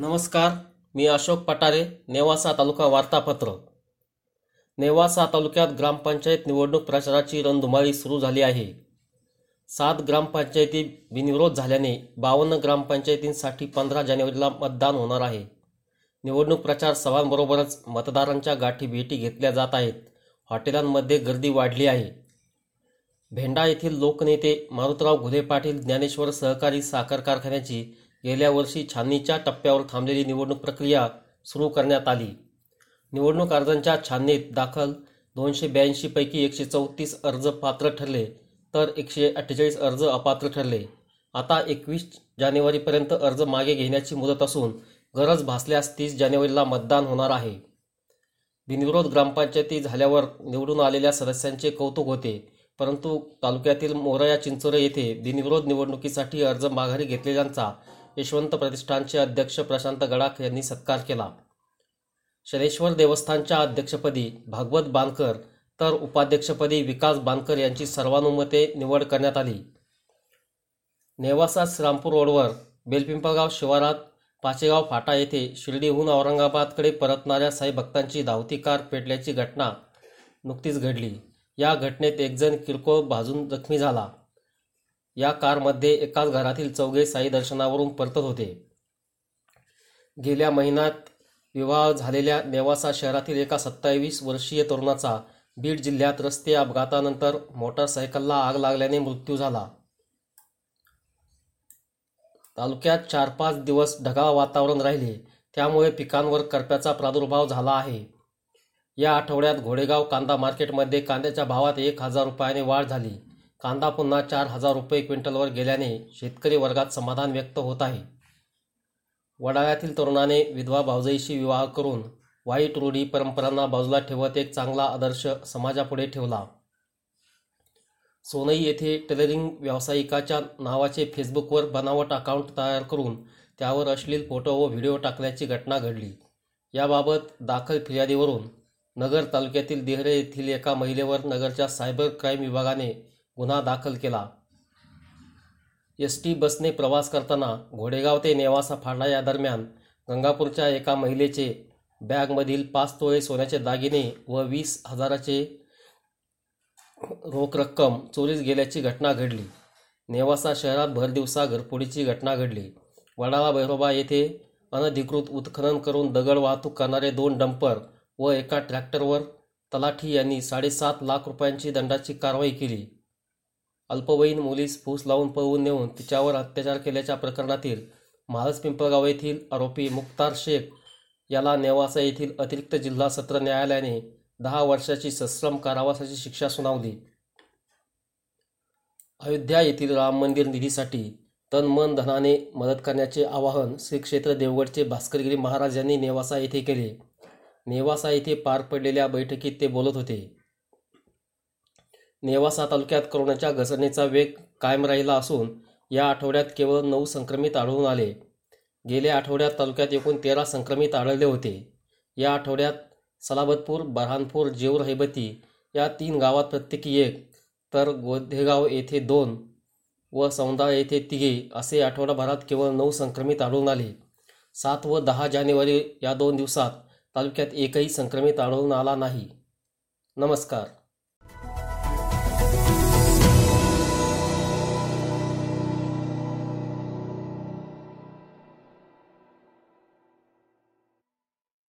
नमस्कार मी अशोक पटारे नेवासा तालुका वार्तापत्र. नेवासा तालुक्यात ग्रामपंचायत निवडणूक प्रचाराची रणधुमाळी सुरू झाली आहे. सात ग्रामपंचायती बिनविरोध झाल्याने बावन्न ग्रामपंचायतींसाठी पंधरा जानेवारीला मतदान होणार आहे. निवडणूक प्रचार सभांबरोबरच मतदारांच्या गाठी भेटी घेतल्या जात आहेत. हॉटेलांमध्ये गर्दी वाढली आहे. भेंडा येथील लोकनेते मारुतराव घुले पाटील ज्ञानेश्वर सहकारी साखर कारखान्याची गेल्या वर्षी छाननीच्या टप्प्यावर थांबलेली निवडणूक प्रक्रिया सुरू करण्यात आली. निवडणूक अर्जांच्या छाननीत दाखल दोनशे ब्याऐंशीपैकी एकशे चौतीस अर्ज पात्र ठरले तर एकशे अठ्ठेचाळीस अर्ज अपात्र ठरले. आता एकवीस जानेवारीपर्यंत अर्ज मागे घेण्याची मुदत असून गरज भासल्यास तीस जानेवारीला मतदान होणार आहे. बिनविरोध ग्रामपंचायती झाल्यावर निवडून आलेल्या सदस्यांचे कौतुक होते परंतु तालुक्यातील मोरया चिंचोरे येथे बिनविरोध निवडणुकीसाठी अर्ज माघारी घेतलेल्यांचा यशवंत प्रतिष्ठानचे अध्यक्ष प्रशांत गडाख यांनी सत्कार केला. शनेश्वर देवस्थानच्या अध्यक्षपदी भागवत बांदकर तर उपाध्यक्षपदी विकास बांदकर यांची सर्वानुमते निवड करण्यात आली. नेवासा श्रामपूर रोडवर बेलपिंपळगाव शिवारात पाचेगाव फाटा येथे शिर्डीहून औरंगाबादकडे परतणाऱ्या साई भक्तांची धावती कार पेटल्याची घटना नुकतीच घडली. या घटनेत एकजण किरकोळ भाजून जखमी झाला. या कारमध्ये एकाच घरातील चौघे साई दर्शनावरून परतत होते. गेल्या महिन्यात विवाह झालेल्या नेवासा शहरातील एका सत्तावीस वर्षीय तरुणाचा बीड जिल्ह्यात रस्ते अपघातानंतर मोटारसायकलला आग लागल्याने मृत्यू झाला. तालुक्यात चार पाच दिवस ढगाळ वातावरण राहिले त्यामुळे पिकांवर करप्याचा प्रादुर्भाव झाला आहे. या आठवड्यात घोडेगाव कांदा मार्केटमध्ये कांद्याच्या भावात एक हजार रुपयाने वाढ झाली. कांदा पुन्हा चार हजार रुपये क्विंटलवर गेल्याने शेतकरी वर्गात समाधान व्यक्त होत आहे. वडाळ्यातील तरुणाने विधवा भावजईशी विवाह करून वाईट रूढी परंपरांना बाजूला ठेवत एक चांगला आदर्श समाजापुढे ठेवला. सोनई येथे टेलरिंग व्यावसायिकाच्या नावाचे फेसबुकवर बनावट अकाउंट तयार करून त्यावर अश्लील फोटो व व्हिडिओ टाकल्याची घटना घडली. याबाबत दाखल फिर्यादीवरून नगर तालुक्यातील देहरे येथील एका महिलेवर नगरच्या सायबर क्राईम विभागाने गुन्हा दाखल केला. एस टी बसने प्रवास करताना घोडेगाव ते नेवासा फाटा या दरम्यान गंगापूरच्या एका महिलेचे बॅगमधील पाच तोळे सोन्याचे दागिने व वीस हजाराचे रोख रक्कम चोरीस गेल्याची घटना घडली. नेवासा शहरात भरदिवसा घरफोडीची घटना घडली. वडाळा भैरोबा येथे अनधिकृत उत्खनन करून दगड वाहतूक करणारे दोन डंपर व एका ट्रॅक्टरवर तलाठी यांनी साडेसात लाख रुपयांची दंडाची कारवाई केली. अल्पवयीन मुलीस फूस लावून पळवून नेऊन तिच्यावर अत्याचार केल्याच्या प्रकरणातील महाराज पिंपळगाव येथील आरोपी मुक्तार शेख याला नेवासा येथील अतिरिक्त जिल्हा सत्र न्यायालयाने दहा वर्षाची सश्रम कारावासाची शिक्षा सुनावली. अयोध्या येथील राम मंदिर निधीसाठी तन मन धनाने मदत करण्याचे आवाहन श्री क्षेत्र देवगडचे भास्करगिरी महाराज यांनी नेवासा येथे केले. नेवासा येथे पार पडलेल्या बैठकीत ते बोलत होते. नेवासा तालुक्यात कोरोनाच्या घसरणीचा वेग कायम राहिला असून या आठवड्यात केवळ नऊ संक्रमित आढळून आले. गेल्या आठवड्यात तालुक्यात एकूण तेरा संक्रमित आढळले होते. या आठवड्यात सलाबतपूर बऱ्हाणपूर जेऊर हैबती या तीन गावात प्रत्येकी एक तर गोधेगाव येथे दोन व सौंदाळ येथे तिघे असे आठवडाभरात केवळ नऊ संक्रमित आढळून आले. सात व दहा जानेवारी या दोन दिवसात तालुक्यात एकही संक्रमित आढळून आला नाही. नमस्कार. Bye.